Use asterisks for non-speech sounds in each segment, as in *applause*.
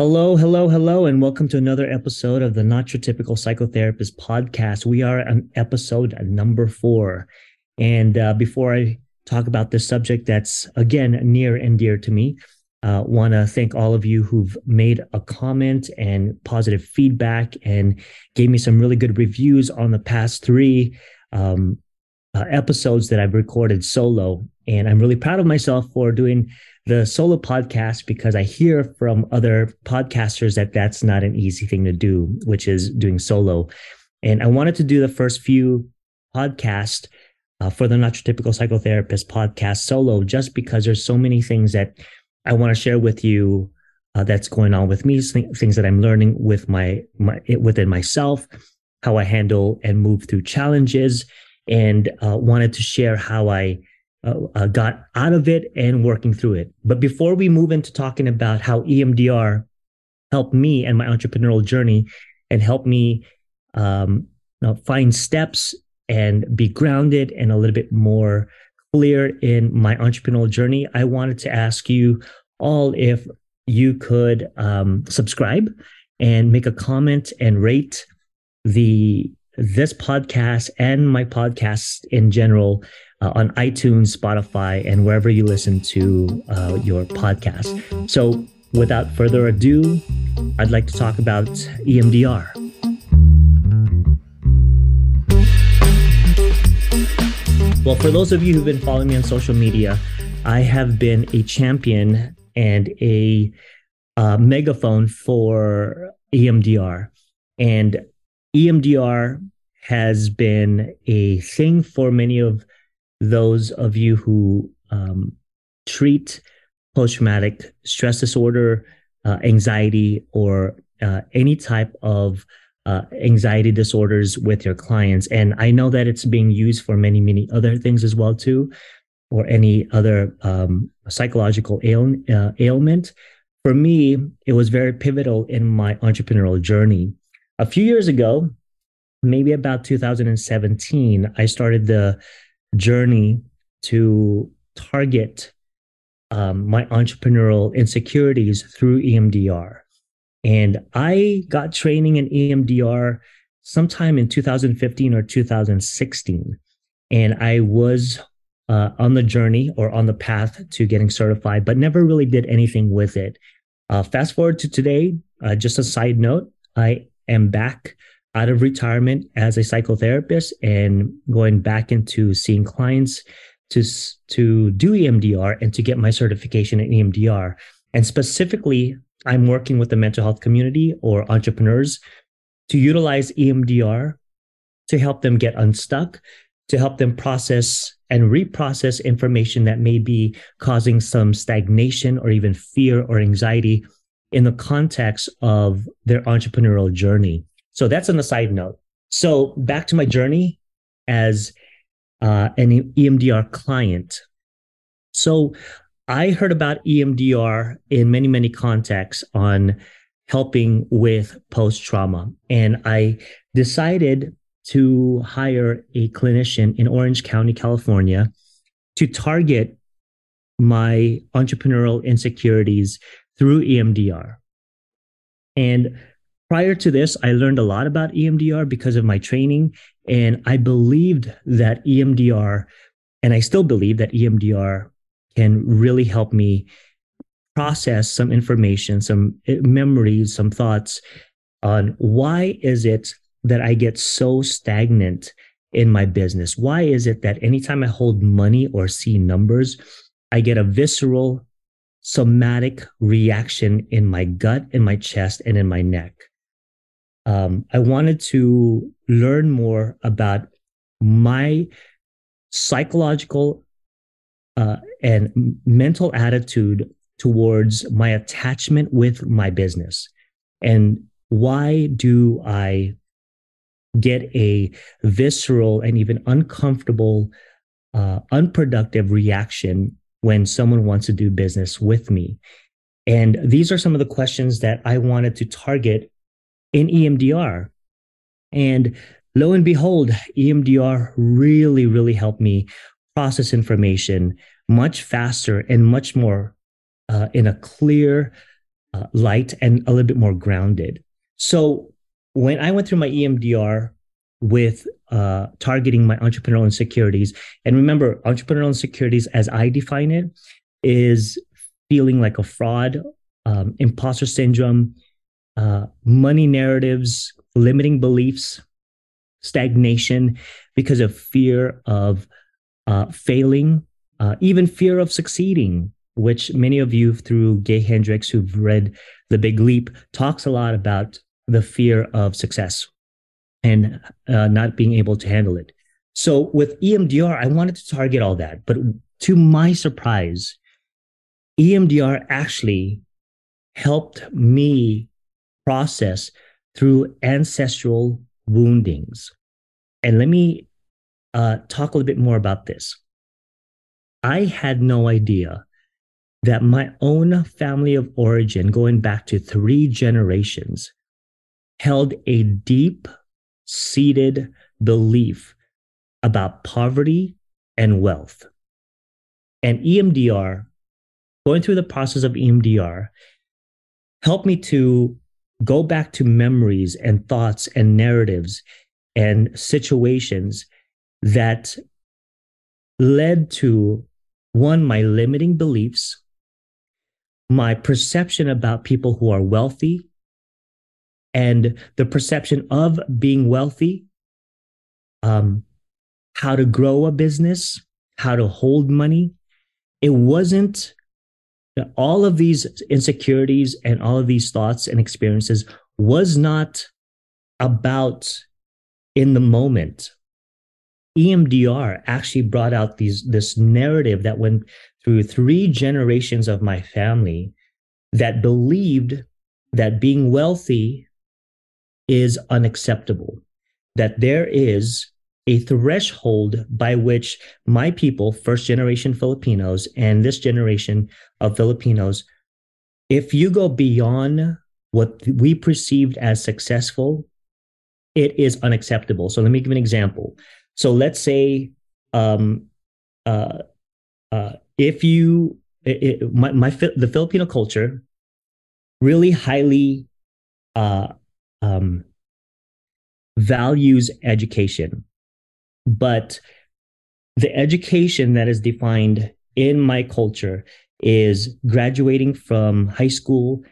Hello, hello, hello, and welcome to another episode of the Not Your Typical Psychotherapist podcast. We are on episode number four. And uh, before I talk about this subject that's, again, near and dear to me, uh, want to thank all of you who've made a comment and positive feedback and gave me some really good reviews on the past three um, uh, episodes that I've recorded solo. And I'm really proud of myself for doing the solo podcast because I hear from other podcasters that that's not an easy thing to do, which is doing solo. And I wanted to do the first few podcasts uh, for the Not Your Typical Psychotherapist podcast solo, just because there's so many things that I want to share with you uh, that's going on with me, things that I'm learning with my, my within myself, how I handle and move through challenges, and uh, wanted to share how I uh, uh, got out of it and working through it. But before we move into talking about how EMDR helped me and my entrepreneurial journey and helped me um, find steps and be grounded and a little bit more clear in my entrepreneurial journey, I wanted to ask you all if you could um, subscribe and make a comment and rate the this podcast and my podcast in general uh, on iTunes, Spotify, and wherever you listen to uh, your podcast. So, without further ado, I'd like to talk about EMDR. Well, for those of you who've been following me on social media, I have been a champion and a uh, megaphone for EMDR. And EMDR has been a thing for many of those of you who um, treat post traumatic stress disorder, uh, anxiety, or uh, any type of uh, anxiety disorders with your clients. And I know that it's being used for many, many other things as well too, or any other um, psychological ail- uh, ailment. For me, it was very pivotal in my entrepreneurial journey. A few years ago, maybe about 2017, I started the journey to target um, my entrepreneurial insecurities through EMDR. And I got training in EMDR sometime in 2015 or 2016. And I was uh, on the journey or on the path to getting certified, but never really did anything with it. Uh, fast forward to today, uh, just a side note, I am back out of retirement as a psychotherapist and going back into seeing clients to, to do EMDR and to get my certification in EMDR. And specifically, I'm working with the mental health community or entrepreneurs to utilize EMDR to help them get unstuck, to help them process and reprocess information that may be causing some stagnation or even fear or anxiety in the context of their entrepreneurial journey. So that's on the side note. So back to my journey as uh, an EMDR client. So I heard about EMDR in many, many contexts on helping with post trauma. And I decided to hire a clinician in Orange County, California to target my entrepreneurial insecurities through EMDR. And prior to this, I learned a lot about EMDR because of my training. And I believed that EMDR, and I still believe that EMDR can really help me process some information, some eh, memories, some thoughts on why is it that I get so stagnant in my business? Why is it that anytime I hold money or see numbers, I get a visceral somatic reaction in my gut, in my chest, and in my neck? Um, I wanted to learn more about my psychological uh, and mental attitude towards my attachment with my business. And why do I get a visceral and even uncomfortable, uh, unproductive reaction when someone wants to do business with me? And these are some of the questions that I wanted to target in EMDR. And lo and behold, EMDR really, really helped me process information much faster and much more uh, in a clear, uh, light and a little bit more grounded. So when I went through my EMDR with uh, targeting my entrepreneurial insecurities, and remember, entrepreneurial insecurities, as I define it, is feeling like a fraud, um, imposter syndrome, uh, money narratives, limiting beliefs, stagnation because of fear of uh, failing, uh, even fear of succeeding, which many of you through Gay Hendricks who've read The Big Leap talks a lot about the fear of success and uh, not being able to handle it. So with EMDR, I wanted to target all that. But to my surprise, EMDR actually helped me process through ancestral woundings. And let me uh, talk a little bit more about this. I had no idea that my own family of origin, going back to three generations, held a deep seated belief about poverty and wealth. And EMDR, going through the process of EMDR, helped me to go back to memories and thoughts and narratives and situations that led to one, my limiting beliefs, my perception about people who are wealthy, and the perception of being wealthy, um, how to grow a business, how to hold money. It wasn't all of these insecurities and all of these thoughts and experiences was not about in the moment. EMDR actually brought out these this narrative that went through three generations of my family that believed that being wealthy is unacceptable, that there is a threshold by which my people, first generation Filipinos, and this generation of Filipinos, if you go beyond what we perceived as successful, it is unacceptable. So let me give an example. So let's say um, uh, uh, if you, it, my, my the Filipino culture really highly uh, um, values education, but the education that is defined in my culture is graduating from high school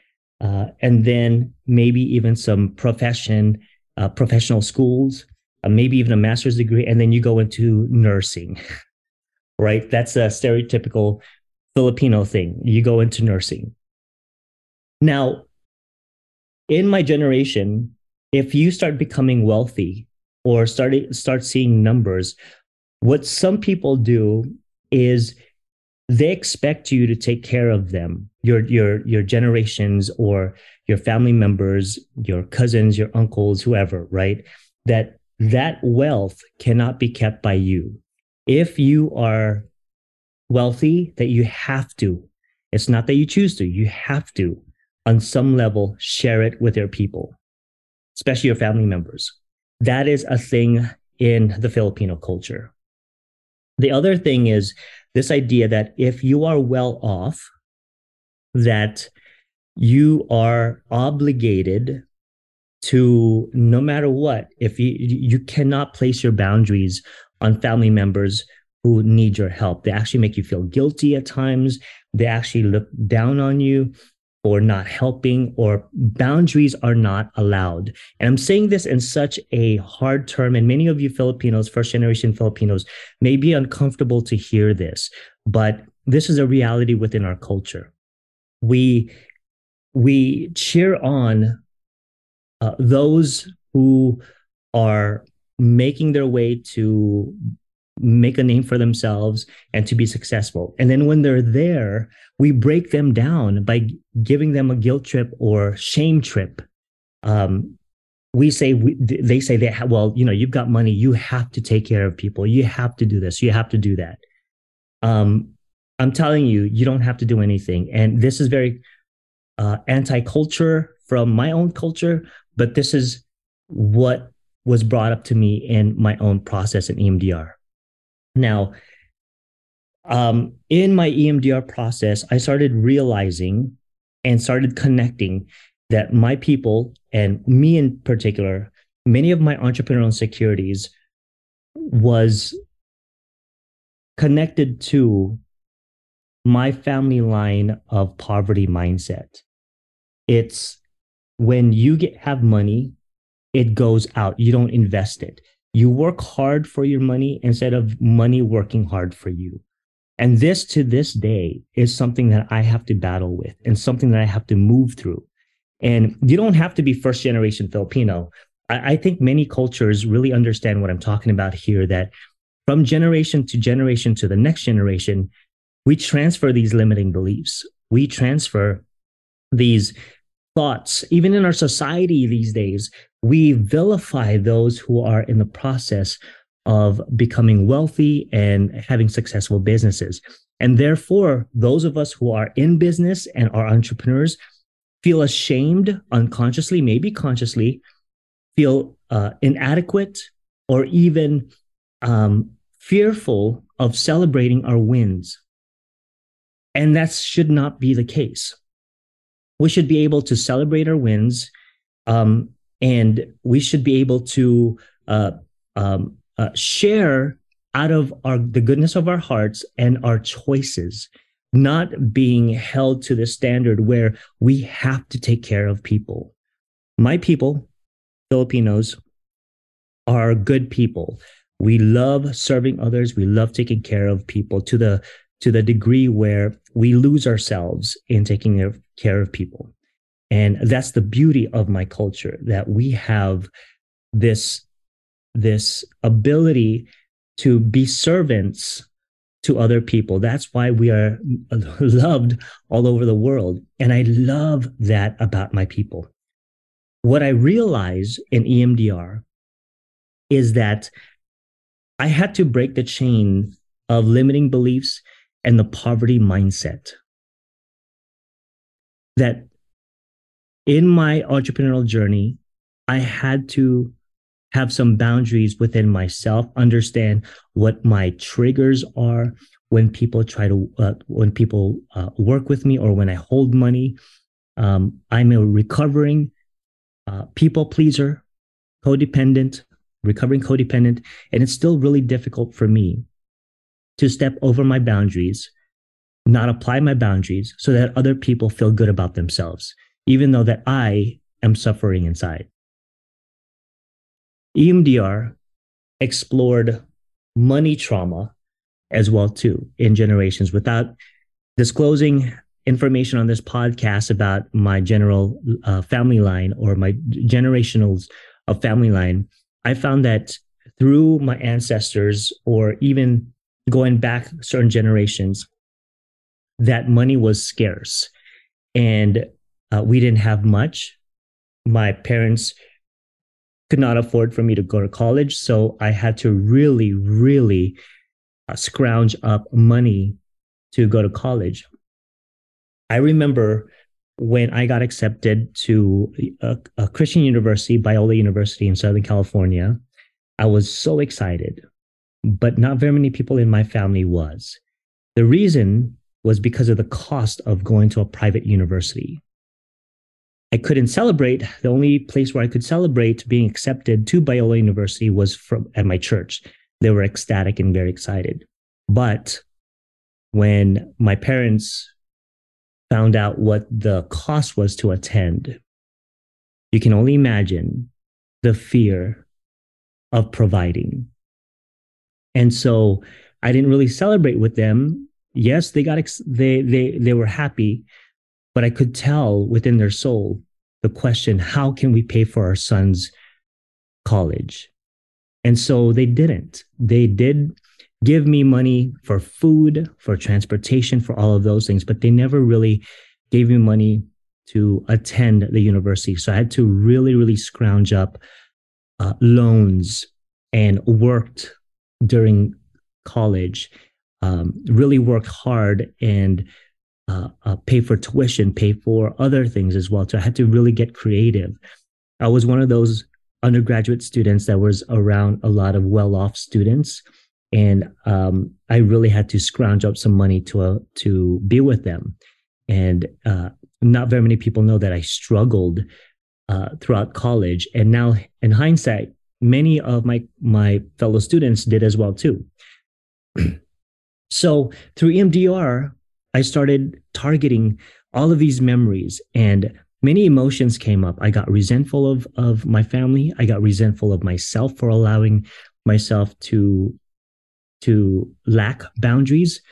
uh, and then maybe even some profession, uh, professional schools, uh, maybe even a master's degree, and then you go into nursing, *laughs* right? That's a stereotypical Filipino thing. You go into nursing. Now, in my generation, if you start becoming wealthy or start start seeing numbers, what some people do is they expect you to take care of them, your your your generations or your family members, your cousins, your uncles, whoever, right? That that wealth cannot be kept by you. If you are wealthy, that you have to. It's not that you choose to, you have to on some level share it with your people, especially your family members. That is a thing in the Filipino culture. The other thing is this idea that if you are well off, that you are obligated to no matter what if you you cannot place your boundaries on family members who need your help. They actually make you feel guilty at times. They actually look down on you or not helping or boundaries are not allowed. And I'm saying this in such a hard term, and many of you Filipinos, first generation Filipinos, may be uncomfortable to hear this, but this is a reality within our culture. We we cheer on uh, those who are making their way to make a name for themselves and to be successful. And then when they're there, we break them down by giving them a guilt trip or shame trip. Um, we say we, they say have, well, you know, you've got money, you have to take care of people, you have to do this, you have to do that. Um, I'm telling you, you don't have to do anything. And this is very uh, anti-culture from my own culture, but this is what was brought up to me in my own process in EMDR. Now, um, in my EMDR process, I started realizing and started connecting that my people and me in particular, many of my entrepreneurial insecurities was connected to my family line of poverty mindset. It's when you get have money, it goes out. You don't invest it. You work hard for your money instead of money working hard for you. And this to this day is something that I have to battle with and something that I have to move through. And you don't have to be first generation Filipino. I, I think many cultures really understand what I'm talking about here that from generation to generation to the next generation, we transfer these limiting beliefs. We transfer these thoughts. Even in our society these days, we vilify those who are in the process of becoming wealthy and having successful businesses. And therefore, those of us who are in business and are entrepreneurs feel ashamed unconsciously, maybe consciously, feel uh, inadequate, or even um, fearful of celebrating our wins. And that should not be the case. We should be able to celebrate our wins, um, and we should be able to uh, um, uh, share out of our the goodness of our hearts and our choices not being held to the standard where we have to take care of people. My people, Filipinos, are good people. We love serving others. We love taking care of people to the to the degree where we lose ourselves in taking care of people. And that's the beauty of my culture that we have this this ability to be servants to other people. That's why we are *laughs* loved all over the world. And I love that about my people. What I realize in EMDR is that I had to break the chain of limiting beliefs and the poverty mindset. That in my entrepreneurial journey, I had to have some boundaries within myself, understand what my triggers are when people try to, uh, when people uh, work with me or when I hold money. Um, I'm a recovering uh, people pleaser, codependent, recovering codependent, and it's still really difficult for me to step over my boundaries, not apply my boundaries so that other people feel good about themselves, even though that I am suffering inside. EMDR explored money trauma as well too in generations without disclosing information on this podcast about my general uh, family line or my generationals of family line i found that through my ancestors or even going back certain generations that money was scarce and uh, we didn't have much my parents could not afford for me to go to college. So I had to really, really uh, scrounge up money to go to college. I remember when I got accepted to a, a Christian university, Biola University in Southern California, I was so excited, but not very many people in my family was. The reason was because of the cost of going to a private university. I couldn't celebrate. The only place where I could celebrate being accepted to Biola University was from at my church. They were ecstatic and very excited. But when my parents found out what the cost was to attend, you can only imagine the fear of providing. And so I didn't really celebrate with them. Yes, they got ex- they they they were happy, but I could tell within their soul the question how can we pay for our son's college? And so they didn't. They did give me money for food, for transportation, for all of those things, but they never really gave me money to attend the university. So I had to really, really scrounge up uh, loans and worked during college, um, really worked hard and uh, uh, pay for tuition, pay for other things as well. So I had to really get creative. I was one of those undergraduate students that was around a lot of well-off students, and um, I really had to scrounge up some money to uh, to be with them. And uh, not very many people know that I struggled uh, throughout college. And now, in hindsight, many of my my fellow students did as well too. *clears throat* so through EMDR, I started targeting all of these memories and many emotions came up. I got resentful of of my family. I got resentful of myself for allowing myself to to lack boundaries.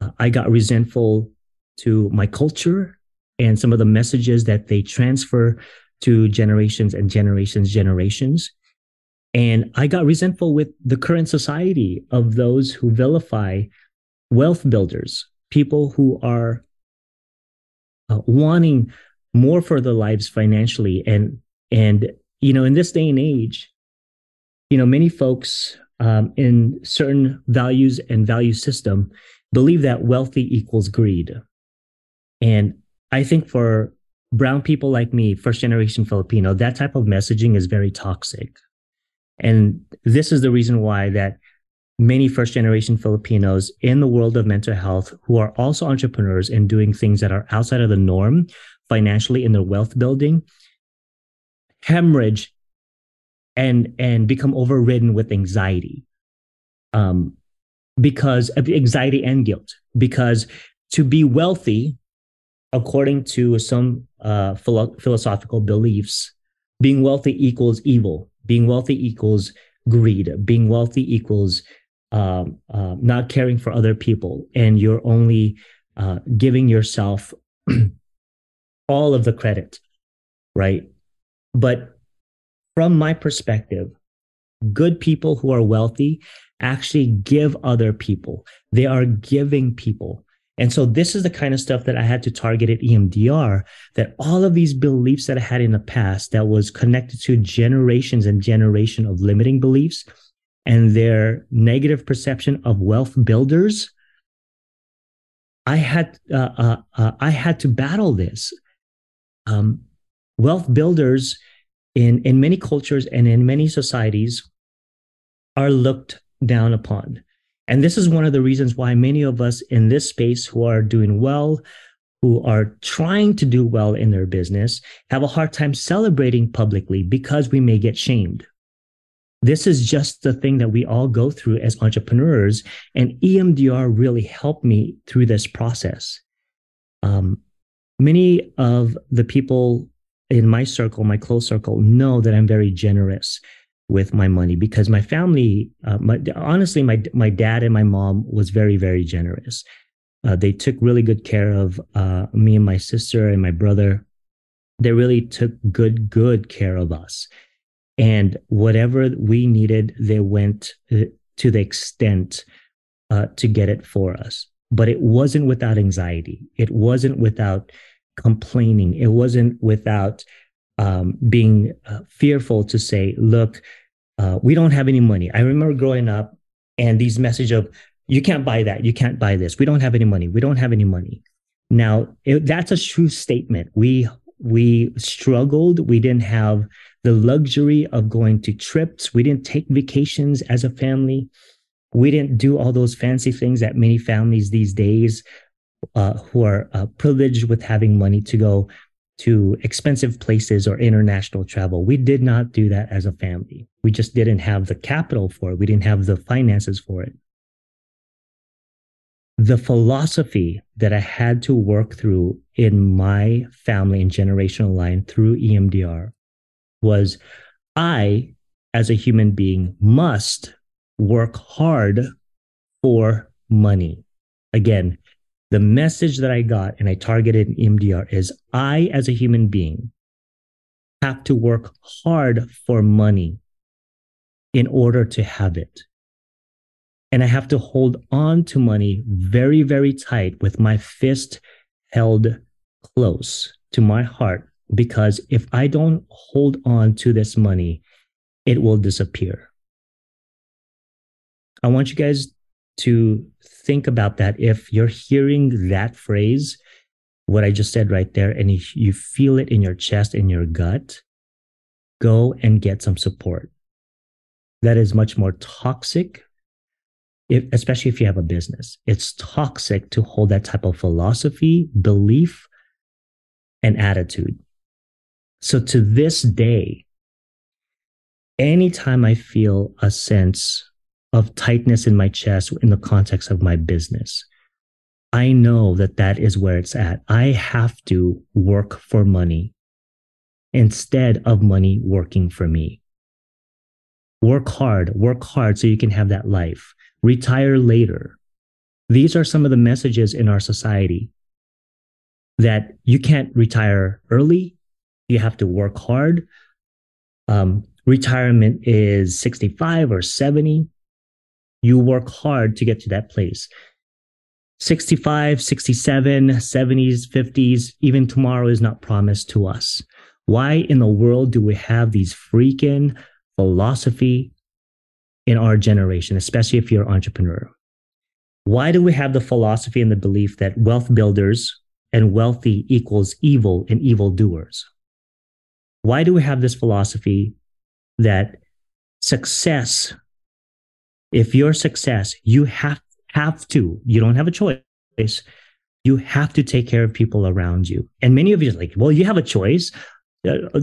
Uh, I got resentful to my culture and some of the messages that they transfer to generations and generations generations and i got resentful with the current society of those who vilify wealth builders people who are uh, wanting more for their lives financially and and you know in this day and age you know many folks um, in certain values and value system believe that wealthy equals greed. And i think for brown people like me first generation filipino that type of messaging is very toxic. And this is the reason why that many first generation Filipinos in the world of mental health who are also entrepreneurs and doing things that are outside of the norm financially in their wealth building hemorrhage and and become overridden with anxiety. Um because of anxiety and guilt. Because to be wealthy according to some uh, philo- philosophical beliefs being wealthy equals evil. Being wealthy equals greed. Being wealthy equals um, uh, not caring for other people and you're only uh, giving yourself *clears throat* all of the credit, right? But from my perspective, good people who are wealthy actually give other people. They are giving people. And so this is the kind of stuff that I had to target at EMDR that all of these beliefs that I had in the past that was connected to generations and generation of limiting beliefs and their negative perception of wealth builders, I had uh, uh, uh, I had to battle this. Um, wealth builders in in many cultures and in many societies are looked down upon, and this is one of the reasons why many of us in this space who are doing well, who are trying to do well in their business, have a hard time celebrating publicly because we may get shamed this is just the thing that we all go through as entrepreneurs. And EMDR really helped me through this process. Um, many of the people in my circle, my close circle, know that I'm very generous with my money because my family, uh, my, honestly, my my dad and my mom was very very generous. Uh, they took really good care of uh, me and my sister and my brother. They really took good good care of us. And whatever we needed, they went uh, to the extent uh, to get it for us. But it wasn't without anxiety. It wasn't without complaining. It wasn't without um, being uh, fearful to say, look, uh, we don't have any money. I remember growing up and these message of, you can't buy that. You can't buy this. We don't have any money. We don't have any money. Now, it, that's a true statement. We we struggled. We didn't have the luxury of going to trips. We didn't take vacations as a family. We didn't do all those fancy things that many families these days uh, who are uh, privileged with having money to go to expensive places or international travel. We did not do that as a family. We just didn't have the capital for it. We didn't have the finances for it. The philosophy that I had to work through in my family and generational line through EMDR was I, as a human being, must work hard for money. Again, the message that I got and I targeted in EMDR is I, as a human being, have to work hard for money in order to have it. And I have to hold on to money very, very tight with my fist held close to my heart because if I don't hold on to this money, it will disappear. I want you guys to think about that. If you're hearing that phrase, what I just said right there, and you feel it in your chest, in your gut, go and get some support. That is much more toxic, if, especially if you have a business. It's toxic to hold that type of philosophy, belief, and attitude. So to this day, anytime I feel a sense of tightness in my chest in the context of my business, I know that that is where it's at. I have to work for money instead of money working for me. Work hard, work hard so you can have that life. Retire later. These are some of the messages in our society that you can't retire early. You have to work hard. Um, retirement is 65 or 70. You work hard to get to that place. 65, 67, 70s, 50s, even tomorrow is not promised to us. Why in the world do we have these freaking philosophy in our generation, especially if you're an entrepreneur? Why do we have the philosophy and the belief that wealth builders and wealthy equals evil and evil doers? Why do we have this philosophy that success, if you're success, you have have to, you don't have a choice. You have to take care of people around you. And many of you are like, well, you have a choice. Uh,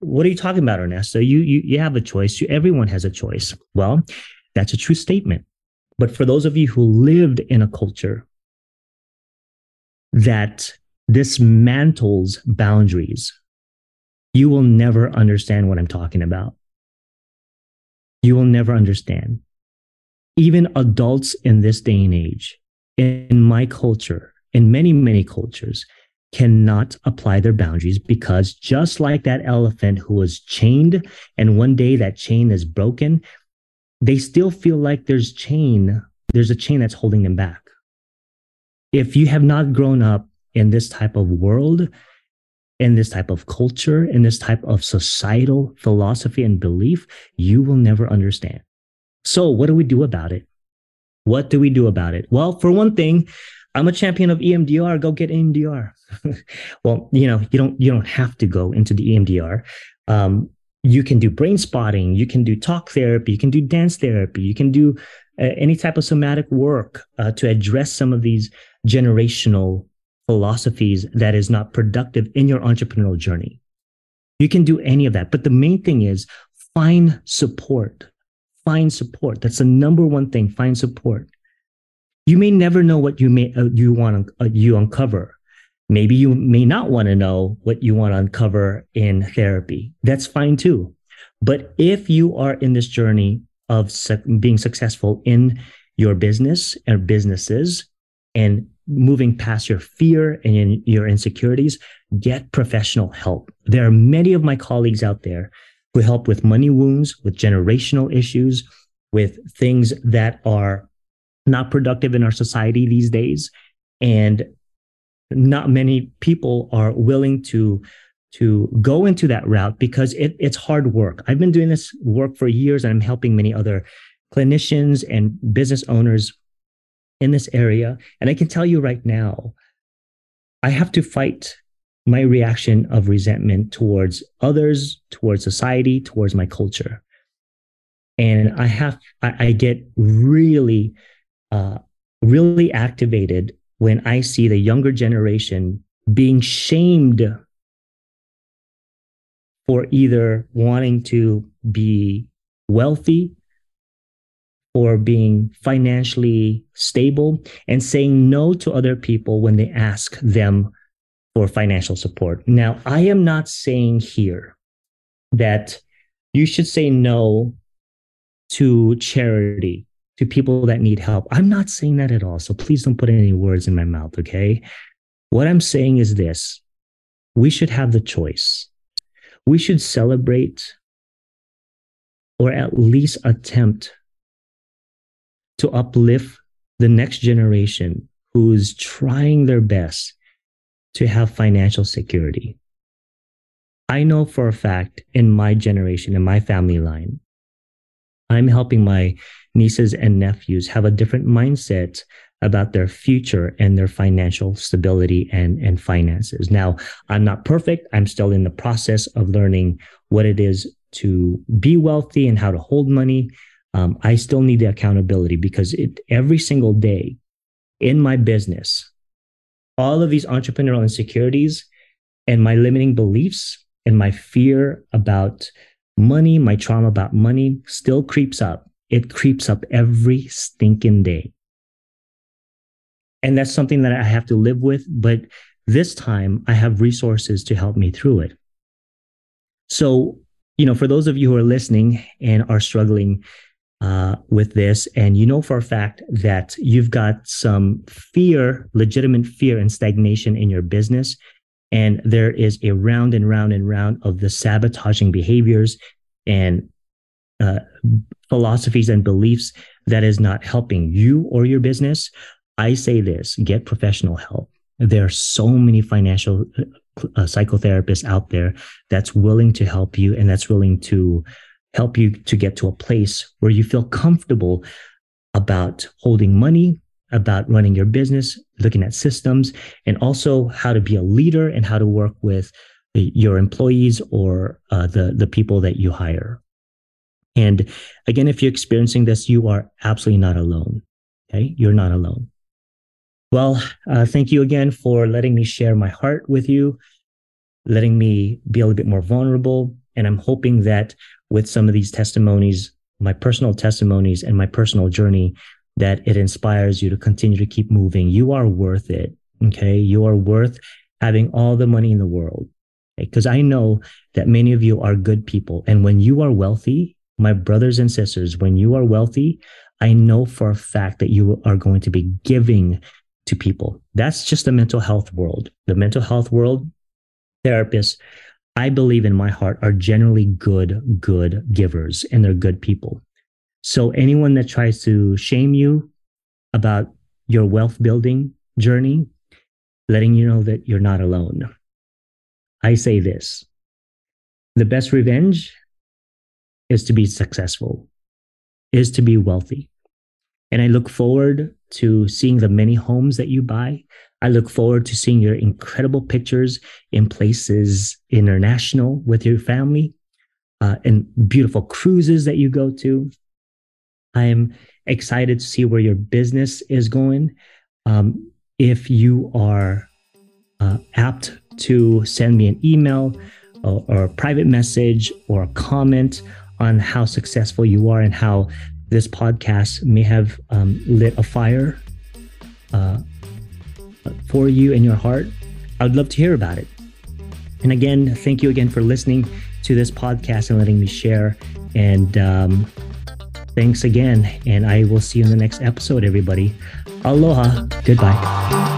what are you talking about, Ernesto? You, you, you have a choice. everyone has a choice. Well, that's a true statement. But for those of you who lived in a culture that dismantles boundaries, you will never understand what I'm talking about. You will never understand even adults in this day and age, in my culture, in many, many cultures, cannot apply their boundaries because just like that elephant who was chained and one day that chain is broken, they still feel like there's chain, there's a chain that's holding them back. If you have not grown up in this type of world, in this type of culture, in this type of societal philosophy and belief, you will never understand. So, what do we do about it? What do we do about it? Well, for one thing, I'm a champion of EMDR. Go get EMDR. *laughs* well, you know, you don't you don't have to go into the EMDR. Um, you can do brain spotting. You can do talk therapy. You can do dance therapy. You can do uh, any type of somatic work uh, to address some of these generational philosophies that is not productive in your entrepreneurial journey. You can do any of that. But the main thing is find support find support. That's the number one thing. Find support. You may never know what you may uh, you want uh, you uncover. Maybe you may not want to know what you want to uncover in therapy. That's fine too. But if you are in this journey of su- being successful in your business or businesses and moving past your fear and your insecurities, get professional help. There are many of my colleagues out there who help with money wounds, with generational issues, with things that are not productive in our society these days. And not many people are willing to to go into that route because it, it's hard work. I've been doing this work for years and I'm helping many other clinicians and business owners in this area. And I can tell you right now, I have to fight my reaction of resentment towards others, towards society, towards my culture. And I have, I, I get really, uh, really activated when I see the younger generation being shamed for either wanting to be wealthy or being financially stable and saying no to other people when they ask them for financial support. Now, I am not saying here that you should say no to charity, to people that need help. I'm not saying that at all. So please don't put any words in my mouth, okay? What I'm saying is this we should have the choice. We should celebrate or at least attempt to uplift the next generation who's trying their best to have financial security. I know for a fact in my generation, in my family line, I'm helping my nieces and nephews have a different mindset about their future and their financial stability and, and finances. Now, I'm not perfect. I'm still in the process of learning what it is to be wealthy and how to hold money. Um, I still need the accountability because it, every single day in my business, all of these entrepreneurial insecurities And my limiting beliefs and my fear about money, my trauma about money still creeps up. It creeps up every stinking day. And that's something that I have to live with. But this time I have resources to help me through it. So, you know, for those of you who are listening and are struggling uh, with this, and you know for a fact that you've got some fear, legitimate fear and stagnation in your business, and there is a round and round and round of the sabotaging behaviors and uh, philosophies and beliefs that is not helping you or your business, I say this get professional help. There are so many financial uh, psychotherapists out there that's willing to help you and that's willing to help you to get to a place where you feel comfortable about holding money, about running your business, looking at systems, and also how to be a leader and how to work with your employees or uh, the the people that you hire. And again, if you're experiencing this, you are absolutely not alone. Okay, you're not alone. Well, uh, thank you again for letting me share my heart with you, letting me be a little bit more vulnerable, and I'm hoping that with some of these testimonies, my personal testimonies, and my personal journey, that it inspires you to continue to keep moving. You are worth it. Okay. You are worth having all the money in the world. Because? I know that many of you are good people. And when you are wealthy, my brothers and sisters, when you are wealthy, I know for a fact that you are going to be giving to people. That's just the mental health world. The mental health world, therapists, I believe in my heart, are generally good, good givers and they're good people. So anyone that tries to shame you about your wealth building journey, letting you know that you're not alone. I say this the best revenge is to be successful, is to be wealthy. And I look forward to seeing the many homes that you buy. I look forward to seeing your incredible pictures in places international with your family uh, and beautiful cruises that you go to. I'm excited to see where your business is going. Um, if you are uh, apt to send me an email or, or, a private message or a comment on how successful you are and how this podcast may have um, lit a fire uh, for you in your heart, I would love to hear about it. And again, thank you again for listening to this podcast and letting me share. And um, Thanks again, and I will see you in the next episode, everybody. Aloha. Goodbye.